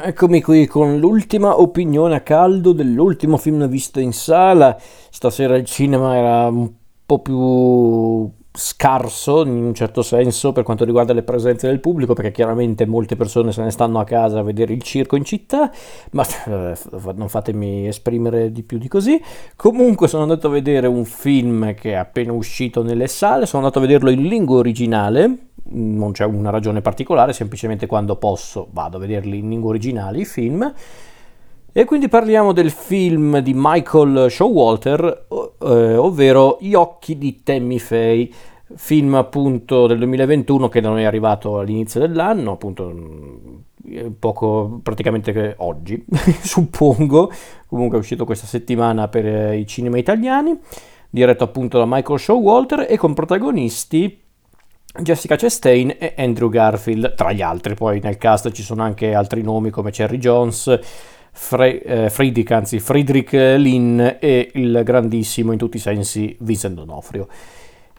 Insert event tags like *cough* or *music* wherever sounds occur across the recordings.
Eccomi qui con l'ultima opinione a caldo dell'ultimo film visto in sala. Stasera il cinema era un po' più scarso in un certo senso per quanto riguarda le presenze del pubblico perché chiaramente molte persone se ne stanno a casa a vedere il circo in città ma eh, non fatemi esprimere di più di così comunque sono andato a vedere un film che è appena uscito nelle sale sono andato a vederlo in lingua originale non c'è una ragione particolare, semplicemente quando posso vado a vederli in lingua originale i film. E quindi parliamo del film di Michael Showalter, eh, ovvero Gli occhi di Tammy Faye, film appunto del 2021 che non è arrivato all'inizio dell'anno, appunto mm, poco praticamente oggi, *laughs* suppongo, comunque è uscito questa settimana per eh, i cinema italiani, diretto appunto da Michael Showalter e con protagonisti Jessica Chastain e Andrew Garfield, tra gli altri. Poi nel cast ci sono anche altri nomi come Cherry Jones, Fre- eh, Friedrich, anzi Friedrich Lynn e il grandissimo in tutti i sensi Vincent D'Onofrio.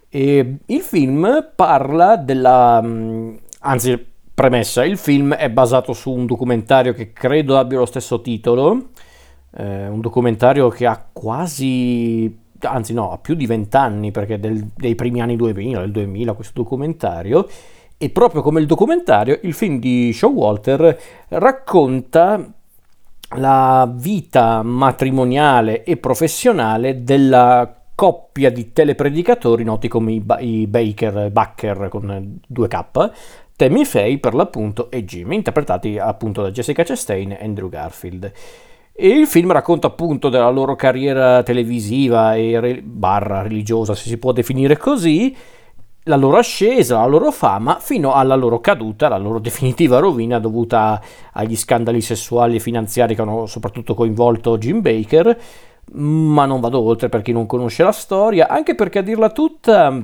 E il film parla della... Mm, anzi, premessa, il film è basato su un documentario che credo abbia lo stesso titolo, eh, un documentario che ha quasi anzi no, ha più di vent'anni perché del, dei primi anni 2000, del 2000 questo documentario, e proprio come il documentario, il film di Showalter racconta la vita matrimoniale e professionale della coppia di telepredicatori noti come i, i Baker, Baker con 2K, Tammy Faye per l'appunto e Jim, interpretati appunto da Jessica Chastain e Andrew Garfield. E il film racconta appunto della loro carriera televisiva e re- barra religiosa, se si può definire così, la loro ascesa, la loro fama, fino alla loro caduta, la loro *laughs* definitiva rovina dovuta agli scandali sessuali e finanziari che hanno soprattutto coinvolto Jim Baker. Ma non vado oltre per chi non conosce la storia, anche perché a dirla tutta,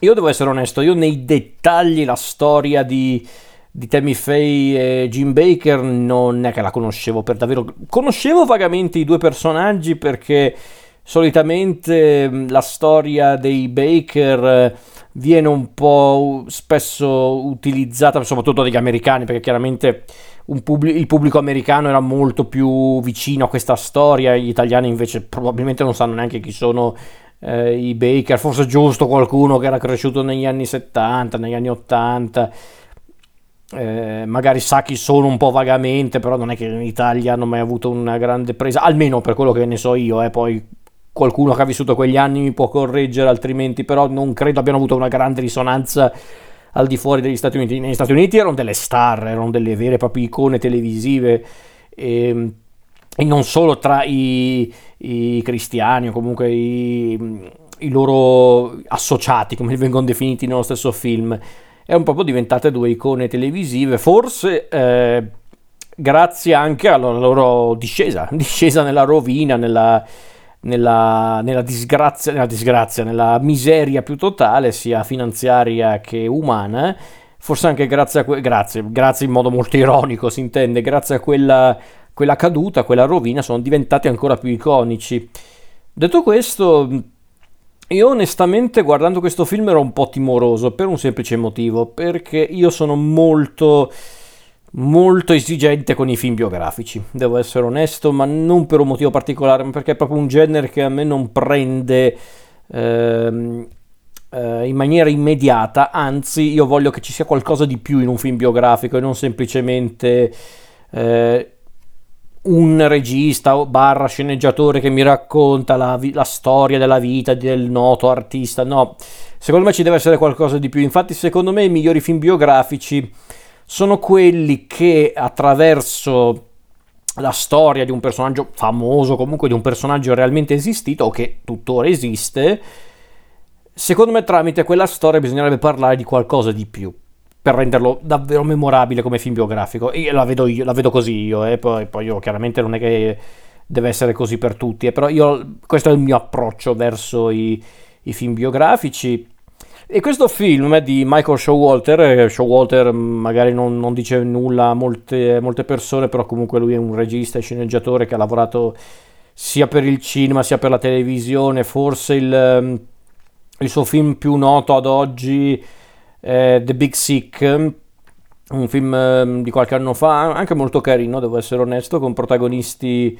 io devo essere onesto, io nei dettagli la storia di di Tammy Faye e Jim Baker non è che la conoscevo per davvero. Conoscevo vagamente i due personaggi perché solitamente la storia dei Baker eh, viene un po' spesso utilizzata, soprattutto dagli americani, perché chiaramente pubblico, il pubblico americano era molto più vicino a questa storia, gli italiani invece probabilmente non sanno neanche chi sono eh, i Baker, forse giusto qualcuno che era cresciuto negli anni 70, negli anni 80 eh, magari sa chi sono un po' vagamente, però non è che in Italia hanno mai avuto una grande presa, almeno per quello che ne so io, eh, poi qualcuno che ha vissuto quegli anni mi può correggere, altrimenti però non credo abbiano avuto una grande risonanza al di fuori degli Stati Uniti. Negli Stati Uniti erano delle star, erano delle vere e proprie icone televisive. E, ehm, e non solo tra i, i cristiani o comunque i, i loro associati, come vengono definiti nello stesso film, è un po' diventate due icone televisive, forse eh, grazie anche alla loro discesa, *laughs* discesa nella rovina, nella, nella, nella, disgrazia, nella disgrazia, nella miseria più totale, sia finanziaria che umana. Forse anche grazie a que- grazie, grazie in modo molto ironico, si intende, grazie a quella, quella caduta, quella rovina, sono diventati ancora più iconici. Detto questo, io onestamente guardando questo film ero un po' timoroso per un semplice motivo, perché io sono molto molto esigente con i film biografici, devo essere onesto, ma non per un motivo particolare, ma perché è proprio un genere che a me non prende ehm, eh, in maniera immediata, anzi io voglio che ci sia qualcosa di più in un film biografico e non semplicemente eh, un regista barra sceneggiatore che mi racconta la, la, storia della vita del noto artista. No, secondo me ci deve essere qualcosa di più. Infatti, secondo me i migliori film biografici sono quelli che attraverso la storia di un personaggio famoso, comunque di un personaggio realmente esistito o che tuttora esiste, secondo me tramite quella storia bisognerebbe parlare di qualcosa di più per renderlo davvero memorabile come film biografico. E la vedo, io, la vedo così io, eh. poi, poi, io chiaramente non è che deve essere così per tutti, eh. però io, questo è il mio approccio verso i, i film biografici. E questo film di Michael Showalter, eh, Showalter magari non, non dice nulla a molte, molte, persone, però comunque lui è un regista e sceneggiatore che ha lavorato sia per il cinema sia per la televisione, forse il, il suo film più noto ad oggi eh, The Big Sick, un film ehm, di qualche anno fa, anche molto carino, devo essere onesto, con protagonisti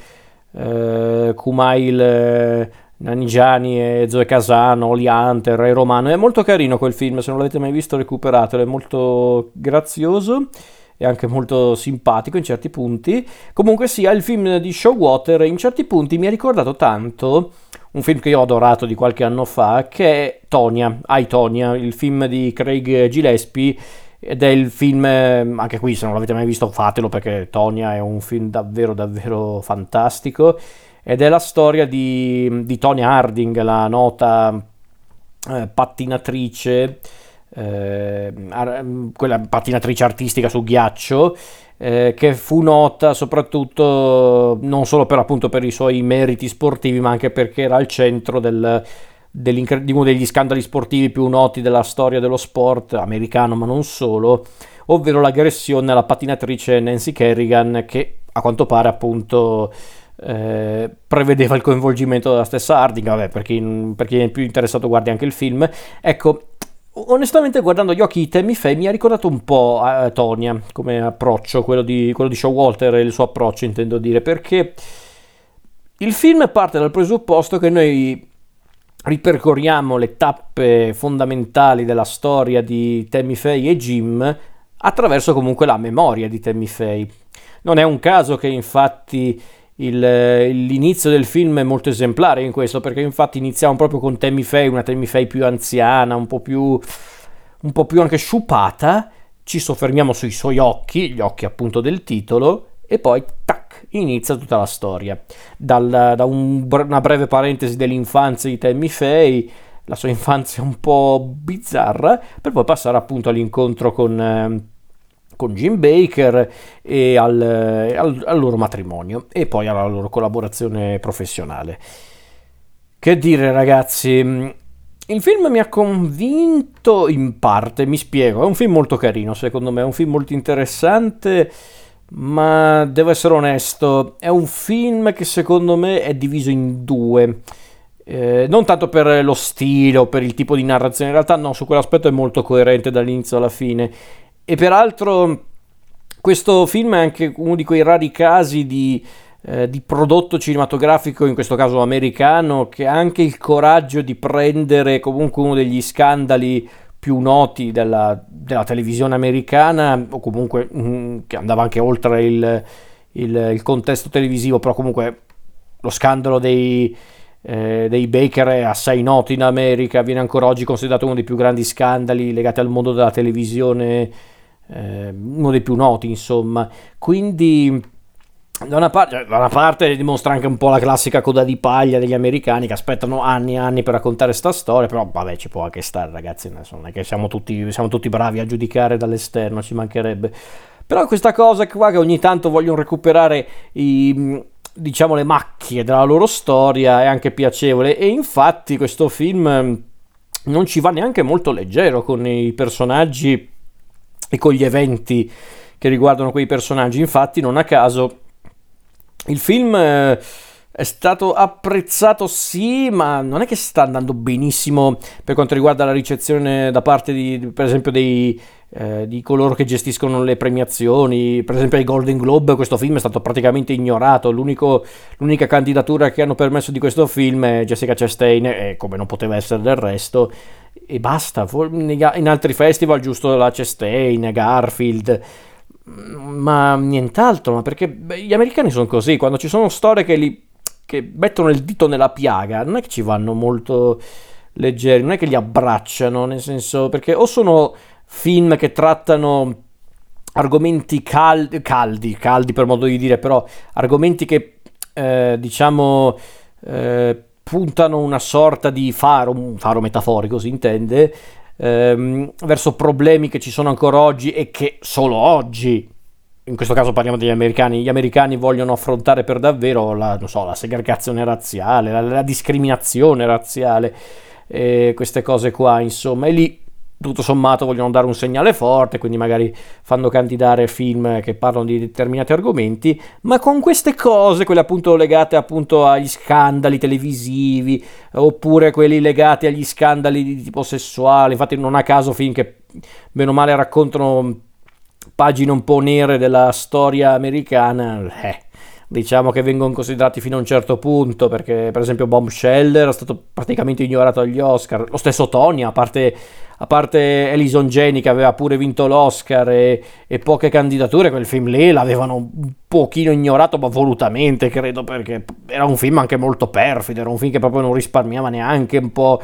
eh, Kumail eh, Nanigiani e Zoe Casano, Oli Hunter, Ray Romano. È molto carino quel film, se non l'avete mai visto recuperatelo, è molto grazioso e anche molto simpatico in certi punti. Comunque sia, il film di Showwater in certi punti mi ha ricordato tanto un film che io ho adorato di qualche anno fa, che è Tonia, I Tonia, il film di Craig Gillespie ed è il film, anche qui se non l'avete mai visto fatelo perché Tonia è un film davvero davvero fantastico ed è la storia di, di Tonya Harding, la nota eh, pattinatrice, eh, quella pattinatrice artistica su ghiaccio, eh, che fu nota soprattutto non solo per, appunto, per i suoi meriti sportivi, ma anche perché era al centro del, di uno degli scandali sportivi più noti della storia dello sport americano, ma non solo, ovvero l'aggressione alla pattinatrice Nancy Kerrigan, che a quanto pare appunto eh, prevedeva il coinvolgimento della stessa Harding, vabbè, per chi, per chi, è più interessato guardi anche il film. Ecco, onestamente guardando gli occhi di Tammy Faye mi ha ricordato un po' a, Tonya come approccio, quello di, quello di Showalter e il suo approccio intendo dire, perché il film parte dal presupposto che noi ripercorriamo le tappe fondamentali della storia di Tammy Faye e Jim attraverso comunque la memoria di Tammy Faye. Non è un caso che infatti il, l'inizio del film è molto esemplare in questo, perché infatti iniziamo proprio con Tammy Faye, una Tammy Faye più anziana, un po' più, un po' più anche sciupata, ci soffermiamo sui suoi occhi, gli occhi appunto del titolo, e poi tac, inizia tutta la storia. Dal, da un, una breve parentesi dell'infanzia di Tammy Faye, la sua infanzia un po' bizzarra, per poi passare appunto all'incontro con... Eh, con Jim Baker e al, al, al, loro matrimonio e poi alla loro collaborazione professionale. Che dire ragazzi, il film mi ha convinto in parte, mi spiego, è un film molto carino secondo me, è un film molto interessante, ma devo essere onesto, è un film che secondo me è diviso in due. Eh, non tanto per lo stile o per il tipo di narrazione, in realtà no, su quell'aspetto è molto coerente dall'inizio alla fine. E peraltro questo film è anche uno di quei rari casi di, eh, di, prodotto cinematografico, in questo caso americano, che ha anche il coraggio di prendere comunque uno degli scandali più noti della, della televisione americana, o comunque mh, mm, che andava anche oltre il, il, il, contesto televisivo, però comunque lo scandalo dei, eh, dei Baker è assai noto in America, viene ancora oggi considerato uno dei più grandi scandali legati al mondo della televisione eh, uno dei più noti, insomma. Quindi da una, parte, da una, parte, dimostra anche un po' la classica coda di paglia degli americani che aspettano anni e anni per raccontare sta storia, però vabbè ci può anche stare ragazzi, non è che siamo tutti, siamo tutti bravi a giudicare dall'esterno, ci mancherebbe. Però questa cosa qua che ogni tanto vogliono recuperare i, diciamo le macchie della loro storia è anche piacevole e infatti questo film non ci va neanche molto leggero con i personaggi e con gli eventi che riguardano quei personaggi. Infatti, non a caso, il film eh, è stato apprezzato sì, ma non è che sta andando benissimo per quanto riguarda la ricezione da parte di, per esempio, dei, eh, di coloro che gestiscono le premiazioni. Per esempio ai Golden Globe questo film è stato praticamente ignorato. l'unica candidatura che hanno permesso di questo film è Jessica Chastain, e come non poteva essere del resto e basta. In altri festival, giusto la Chastain, Garfield, ma nient'altro. Ma perché gli americani sono così, quando ci sono storie che, li, che mettono il dito nella piaga, non è che ci vanno molto leggeri, non è che li abbracciano, nel senso perché o sono film che trattano argomenti caldi, caldi, caldi per modo di dire, però argomenti che eh, diciamo eh, puntano una sorta di faro, un faro metaforico si intende, ehm, verso problemi che ci sono ancora oggi e che solo oggi, in questo caso parliamo degli americani, gli americani vogliono affrontare per davvero la, so, la segregazione razziale, la, la discriminazione razziale, queste cose qua, insomma, e lì tutto sommato vogliono dare un segnale forte, quindi magari fanno candidare film che parlano di determinati argomenti, ma con queste cose, quelle appunto legate appunto agli scandali televisivi, oppure quelli legati agli scandali di tipo sessuale, infatti non a caso film che bene o male raccontano pagine un po' nere della storia americana, eh, diciamo che vengono considerati fino a un certo punto, perché per esempio Bombshell era stato praticamente ignorato agli Oscar, lo stesso Tony, a parte, a parte Elison Jenny che aveva pure vinto l'Oscar e, e, poche candidature, quel film lì l'avevano un pochino ignorato, ma volutamente credo, perché era un film anche molto perfido, era un film che proprio non risparmiava neanche un po'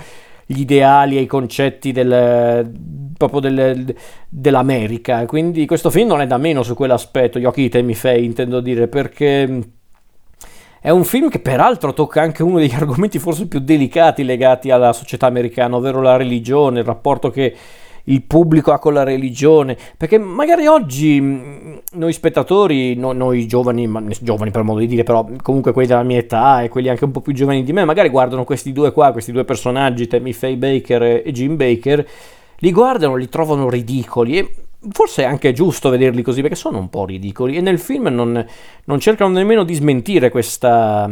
gli ideali e i concetti del, proprio del, dell'America. Quindi questo film non è da meno su quell'aspetto, Gli occhi di Tammy Faye intendo dire, perché è un film che peraltro tocca anche uno degli *laughs* argomenti forse più delicati legati alla società americana, ovvero la religione, il rapporto che il pubblico ha con la religione, perché magari oggi mm, noi spettatori, no, noi giovani, ma, giovani per modo di dire, però comunque quelli della mia età e quelli anche un po' più giovani di me, magari guardano questi due qua, questi due personaggi, Tammy Faye Baker e Jim Baker, li guardano, li trovano ridicoli e forse è anche giusto vederli così perché sono un po' ridicoli e nel film non, non cercano nemmeno di smentire questa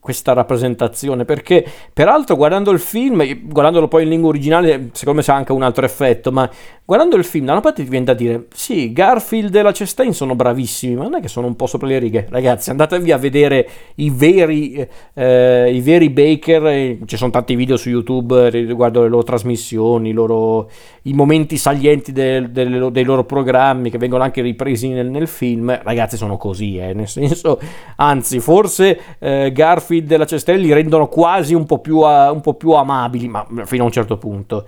questa rappresentazione perché peraltro guardando il film guardandolo poi in lingua originale secondo me c'è anche un altro effetto ma guardando il film da una parte ti viene da dire sì Garfield e la Chastain sono bravissimi ma non è che sono un po' sopra le righe ragazzi andatevi a vedere i veri eh, i veri Baker ci sono tanti video su YouTube riguardo le loro trasmissioni i, loro, i momenti salienti del, del, dei loro programmi che vengono anche ripresi nel, nel film ragazzi sono così eh, nel senso anzi forse eh, Garfield Garfield della Cestelli rendono quasi un po' più, a, un po più amabili, ma fino a un certo punto.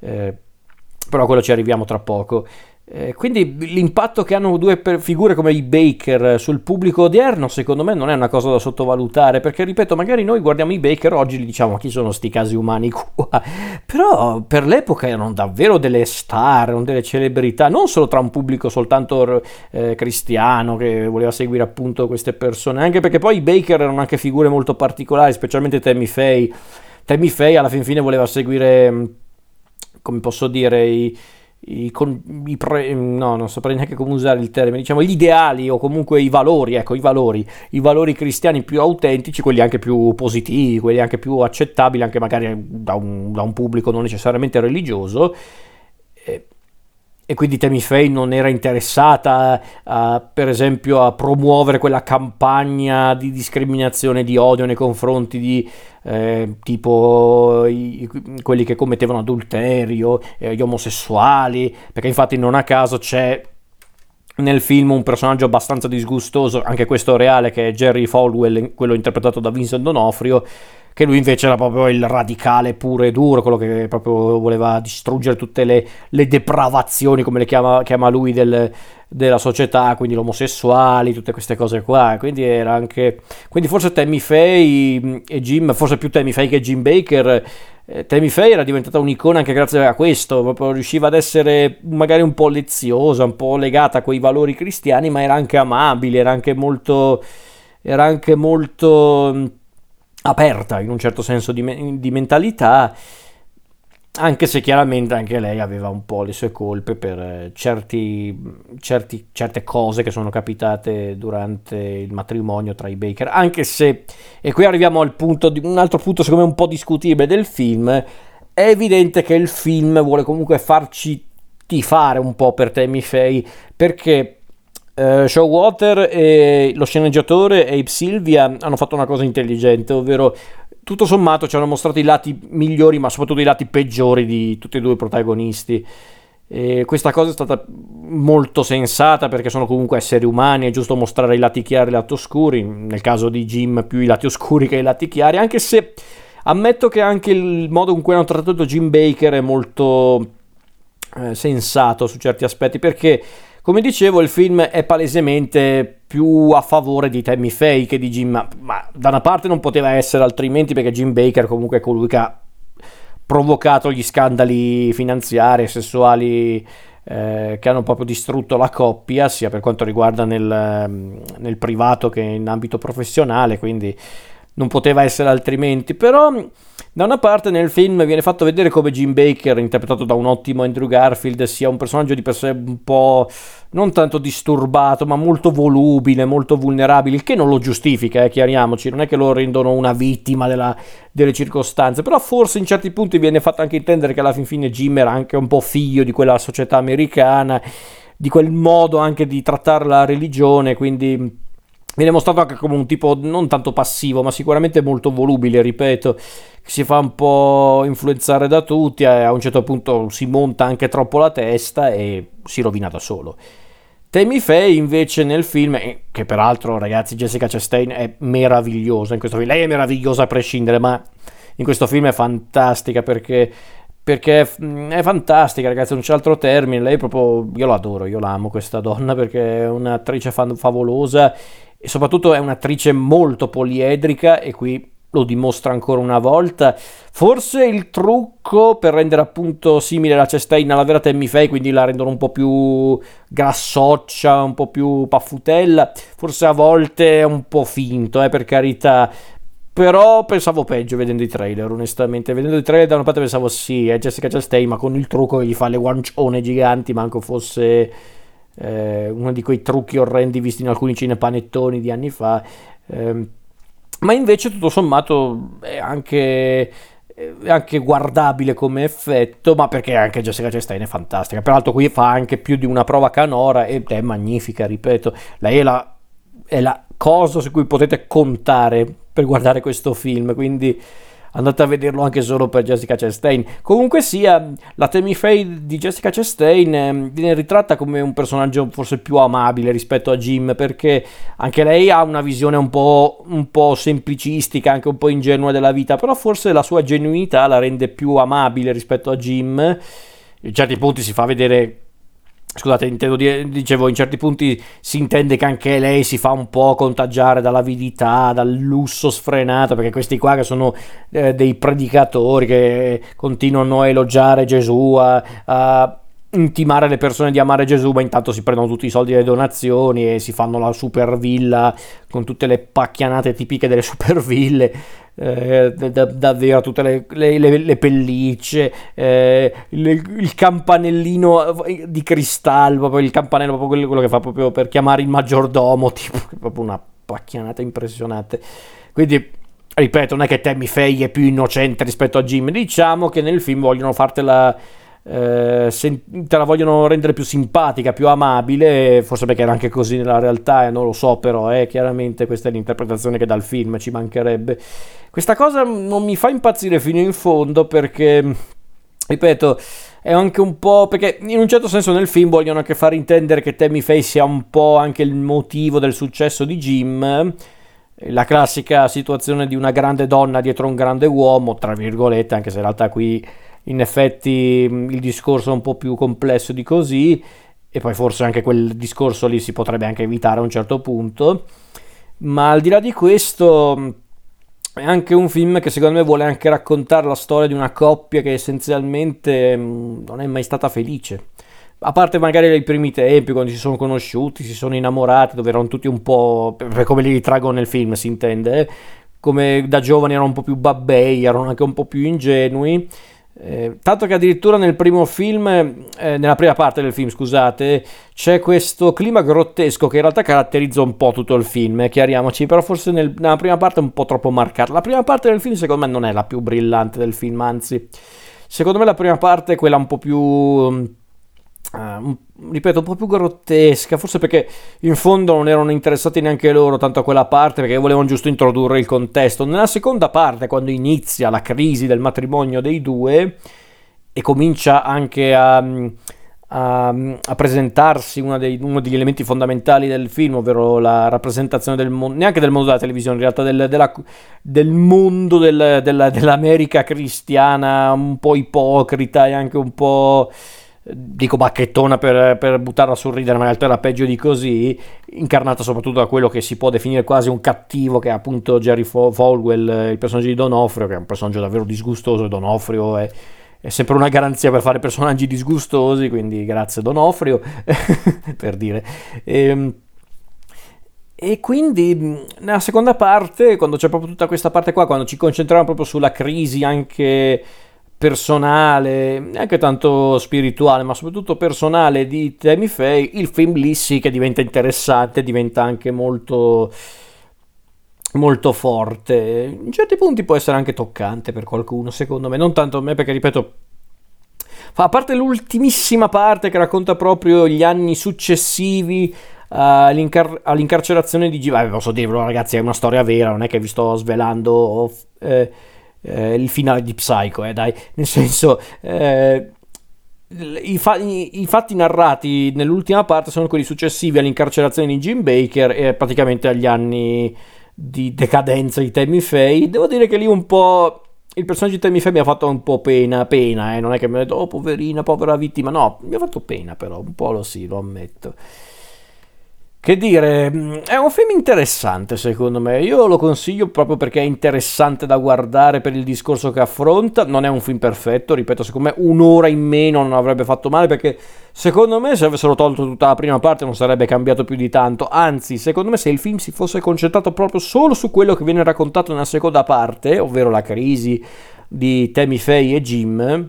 Eh, però quello ci arriviamo tra poco. Eh, quindi l'impatto che hanno due figure come i Baker sul pubblico odierno secondo me non è una cosa da sottovalutare perché ripeto magari noi guardiamo i Baker oggi e diciamo chi sono sti casi umani qua *laughs* però per l'epoca erano davvero delle star, erano delle celebrità non solo tra un pubblico soltanto eh, cristiano che voleva seguire appunto queste persone anche perché poi i Baker erano anche figure molto particolari specialmente Tammy Faye Tammy Faye alla fin fine voleva seguire come posso dire i i, i pre, no, non saprei neanche come usare il termine, diciamo gli ideali o comunque i valori, ecco, i valori, i valori cristiani più autentici, quelli anche più positivi, quelli anche più accettabili, anche magari da un, da un pubblico non necessariamente religioso. Eh, e quindi Tammy Faye non era interessata uh, per esempio a promuovere quella campagna di discriminazione, di odio nei confronti di eh, tipo i, quelli che commettevano adulterio, eh, gli omosessuali, perché infatti non a caso c'è nel film un personaggio abbastanza disgustoso, anche questo reale, che è Jerry Falwell, quello interpretato da Vincent D'Onofrio, che lui invece era proprio il radicale puro e duro, quello che proprio voleva distruggere tutte le, le depravazioni, come le chiama, chiama lui, del, della società, quindi l'omosessuali, tutte queste cose qua. Quindi era anche. Quindi forse Tammy Faye e Jim, forse più Tammy Faye che Jim Baker. Eh, Tammy Faye era diventata un'icona anche grazie a questo, proprio riusciva ad essere magari un po' leziosa, un po' legata a quei valori cristiani, ma era anche amabile, era anche molto. Era anche molto aperta in un certo senso di, di mentalità, anche se chiaramente anche lei aveva un po' le sue colpe per eh, certi, certi, certe cose che sono capitate durante il matrimonio tra i Baker, anche se, e qui arriviamo al punto, di, un altro punto secondo me un po' discutibile del film, è evidente che il film vuole comunque farci tifare un po' per Tammy Faye, perché Uh, Showwater e lo sceneggiatore Abe Silvia hanno fatto una cosa intelligente, ovvero tutto sommato ci hanno mostrato i lati migliori, ma soprattutto i lati peggiori di tutti e due i protagonisti. E questa cosa è stata molto sensata perché sono comunque esseri umani, è giusto mostrare i lati chiari e i lati oscuri, nel caso di Jim più i lati oscuri che i lati chiari, anche se ammetto che anche il modo in cui hanno trattato Jim Baker è molto eh, sensato su certi aspetti perché come dicevo, il film è palesemente più a favore di Tammy Faye che di Jim, ma, ma da una parte non poteva essere altrimenti perché Jim Baker comunque è colui che ha provocato gli scandali finanziari e sessuali eh, che hanno proprio distrutto la coppia, sia per quanto riguarda nel, nel privato che in ambito professionale, quindi non poteva essere altrimenti, però da una parte nel film viene fatto vedere come Jim Baker, interpretato da un ottimo Andrew Garfield, sia un personaggio di per sé un po' non tanto disturbato, ma molto volubile, molto vulnerabile, il che non lo giustifica, eh, chiariamoci, non è che lo rendono una vittima della, delle circostanze, però forse in certi punti viene fatto anche intendere che alla fin fine Jim era anche un po' figlio di quella società americana di quel modo anche di trattare la religione, quindi viene mostrato anche come un tipo non tanto passivo, ma sicuramente molto volubile, ripeto, che si fa un po' influenzare da tutti, a un certo punto si monta anche troppo la testa e si rovina da solo. Tammy Faye invece nel film, che peraltro ragazzi Jessica Chastain è meravigliosa in questo film, lei è meravigliosa a prescindere, ma in questo film è fantastica perché perché è fantastica ragazzi, non c'è altro termine, lei proprio, io l'adoro, io l'amo questa donna perché è un'attrice favolosa e soprattutto è un'attrice molto poliedrica e qui lo dimostra ancora una volta. Forse il trucco per rendere appunto simile la Chastain alla vera Tammy Faye, quindi la rendono un po' più grassoccia, un po' più paffutella, forse a volte è un po' finto, eh, per carità. Però pensavo peggio vedendo i trailer, onestamente. Vedendo i trailer da una parte pensavo sì, è Jessica Chastain, ma con il trucco che gli fa le guancione giganti, manco fosse eh, uno di quei trucchi orrendi visti in alcuni cinepanettoni di anni fa, eh, ma invece tutto sommato è anche, è anche guardabile come effetto, ma perché anche Jessica Chastain è fantastica, peraltro qui fa anche più di una prova canora ed è magnifica, ripeto, lei è la, è la cosa su cui potete contare per guardare questo film, quindi andate a vederlo anche solo per Jessica Chastain. Comunque sia, la Tammy Faye di Jessica Chastain eh, viene ritratta come un personaggio forse più amabile rispetto a Jim, perché anche lei ha una visione un po', un po' semplicistica, anche un po' ingenua della vita, però forse la sua genuinità la rende più amabile rispetto a Jim. In certi punti si fa vedere Scusate, intendo dire, dicevo, in certi punti si intende che anche lei si fa un po' contagiare dall'avidità, dal lusso sfrenato, perché questi qua che sono eh, dei predicatori che continuano a elogiare Gesù, a, a intimare le persone di amare Gesù, ma intanto si prendono tutti i soldi delle donazioni e si fanno la super villa con tutte le pacchianate tipiche delle *laughs* super ville, eh, da, davvero tutte le, le, le, le pellicce, eh, il campanellino di cristallo, proprio il campanello, proprio quello, quello che fa proprio per chiamare il maggiordomo, *laughs* tipo, proprio una pacchianata impressionante. Quindi ripeto, non è che Tammy Faye è più innocente rispetto a Jim, diciamo che nel film vogliono fartela eh, se te la vogliono rendere più simpatica, più amabile, forse perché era anche così nella realtà e non lo so, però eh, chiaramente questa è l'interpretazione che dà il film, ci mancherebbe. Questa cosa non mi fa impazzire fino in fondo perché, ripeto, è anche un po' perché in un certo senso nel film vogliono anche far intendere che Tammy Faye sia un po' anche il motivo del successo di Jim la classica situazione di una grande donna dietro un grande uomo, tra virgolette, anche se in realtà qui in effetti il discorso è un po' più complesso di così e poi forse anche quel discorso lì si potrebbe anche evitare a un certo punto. Ma al di là di questo è anche un film che secondo me vuole anche raccontare la storia di una coppia che essenzialmente non è mai stata felice. A parte magari nei primi tempi, quando si sono conosciuti, si sono innamorati, dove erano tutti un po', per come li ritraggo nel film si intende, eh? come da giovani erano un po' più babbei, erano anche un po' più ingenui eh, tanto che addirittura nel primo film, eh, nella prima parte del film, scusate, c'è questo clima grottesco che in realtà caratterizza un po' tutto il film, eh, chiariamoci, però forse nel, nella prima parte è un po' troppo marcato. La prima parte del film secondo me non è la più brillante del film, anzi, secondo me la prima parte è quella un po' più Uh, ripeto, un po' più grottesca, forse perché in fondo non erano interessati neanche loro tanto a quella parte, perché volevano giusto introdurre il contesto. Nella seconda parte, quando inizia la crisi del matrimonio dei due e comincia anche a, a, a presentarsi dei, uno degli elementi fondamentali del film, ovvero la rappresentazione del mondo, neanche del mondo della televisione, in realtà del, della, del mondo del, della, dell'America cristiana, un po' ipocrita e anche un po' dico bacchettona per, per buttarla sul ridere, ma in realtà era peggio di così, incarnata soprattutto da quello che si può definire quasi un cattivo, che è appunto Jerry Falwell, il personaggio di Donofrio, che è un personaggio davvero disgustoso, e Donofrio è, è sempre una garanzia per fare personaggi disgustosi, quindi grazie Donofrio, *laughs* per dire. E, ehm, e quindi nella seconda parte, quando c'è proprio tutta questa parte qua, quando ci concentriamo proprio sulla crisi anche personale, neanche tanto spirituale, ma soprattutto personale di Tammy Faye, il film lì sì che diventa interessante, diventa anche molto molto forte. In certi punti può essere anche toccante per qualcuno, secondo me, non tanto a me perché ripeto A parte l'ultimissima parte che racconta proprio gli anni successivi all'incar- all'incarcerazione di. Vabbè, posso dirvelo, ragazzi, è una storia vera, non è che vi sto svelando eh, eh, il finale di Psycho, eh, dai. *laughs* Nel senso, eh, i, fa- i, fatti narrati nell'ultima parte sono quelli successivi all'incarcerazione di Jim Baker e praticamente agli anni di decadenza di Tammy Faye. Devo dire che lì un po' il personaggio di Tammy Faye mi ha fatto un po' pena, pena, eh? non è che mi ha detto oh poverina, povera vittima, no, mi ha fatto pena però, un po' lo sì, lo ammetto. Che dire, mm, è un film interessante secondo me, io lo consiglio proprio perché è interessante da guardare per il discorso che affronta, non è un film perfetto, ripeto, secondo me un'ora in meno non avrebbe fatto male perché secondo me se avessero tolto tutta la prima parte non sarebbe cambiato più di tanto, anzi secondo me se il film si fosse concentrato proprio solo su quello che viene raccontato nella seconda parte, ovvero la crisi di Tammy Faye e Jim,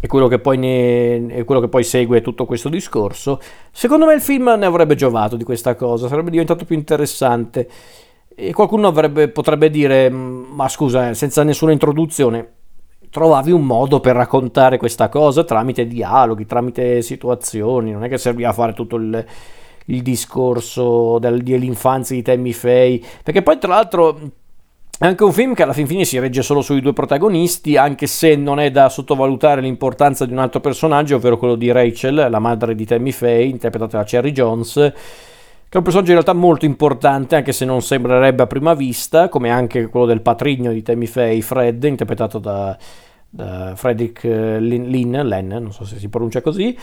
e quello ne, e quello che poi segue tutto questo discorso, secondo me il film ne avrebbe giovato di questa cosa, sarebbe diventato più interessante. E qualcuno avrebbe, potrebbe dire, mm, ma scusa, eh, senza nessuna introduzione, trovavi un modo per raccontare questa cosa tramite dialoghi, tramite situazioni, non è che serviva a fare tutto il, il discorso del, dell'infanzia di Tammy Faye, perché poi tra l'altro è anche un film che alla fin fine si regge solo sui due protagonisti, anche se non è da sottovalutare l'importanza di un altro personaggio, ovvero quello di Rachel, la madre di Tammy Faye, interpretata da Cherry Jones, che è un personaggio in realtà molto importante, anche se non sembrerebbe a prima vista, come anche quello del patrigno di Tammy Faye, Fred, interpretato da, da Frederick eh, Lynn, Len, non so se si pronuncia così,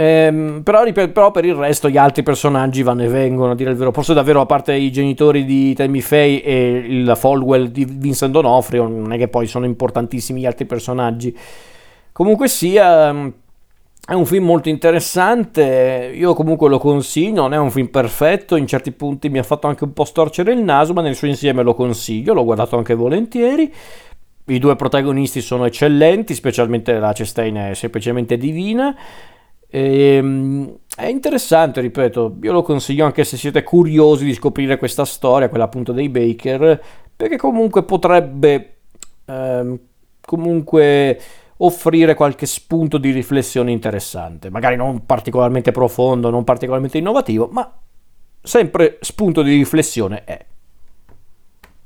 Ehm, però, però, per il resto gli altri personaggi vanno e vengono, a dire il vero. Forse davvero, a parte i genitori di Tammy Faye e il Folwell di Vincent D'Onofrio, non è che poi sono importantissimi gli altri personaggi. Comunque sia, è un film molto interessante, io comunque lo consiglio, non è un film perfetto, in certi punti mi ha fatto anche un po' storcere il naso, ma nel suo insieme lo consiglio, l'ho guardato anche volentieri. I due protagonisti sono eccellenti, specialmente la Chastain è semplicemente divina. E, ehm, è interessante, ripeto, io lo consiglio anche se siete curiosi di scoprire questa storia, quella appunto dei Baker, perché comunque potrebbe ehm, comunque offrire qualche spunto di riflessione interessante, magari non particolarmente profondo, non particolarmente innovativo, ma sempre spunto di riflessione è.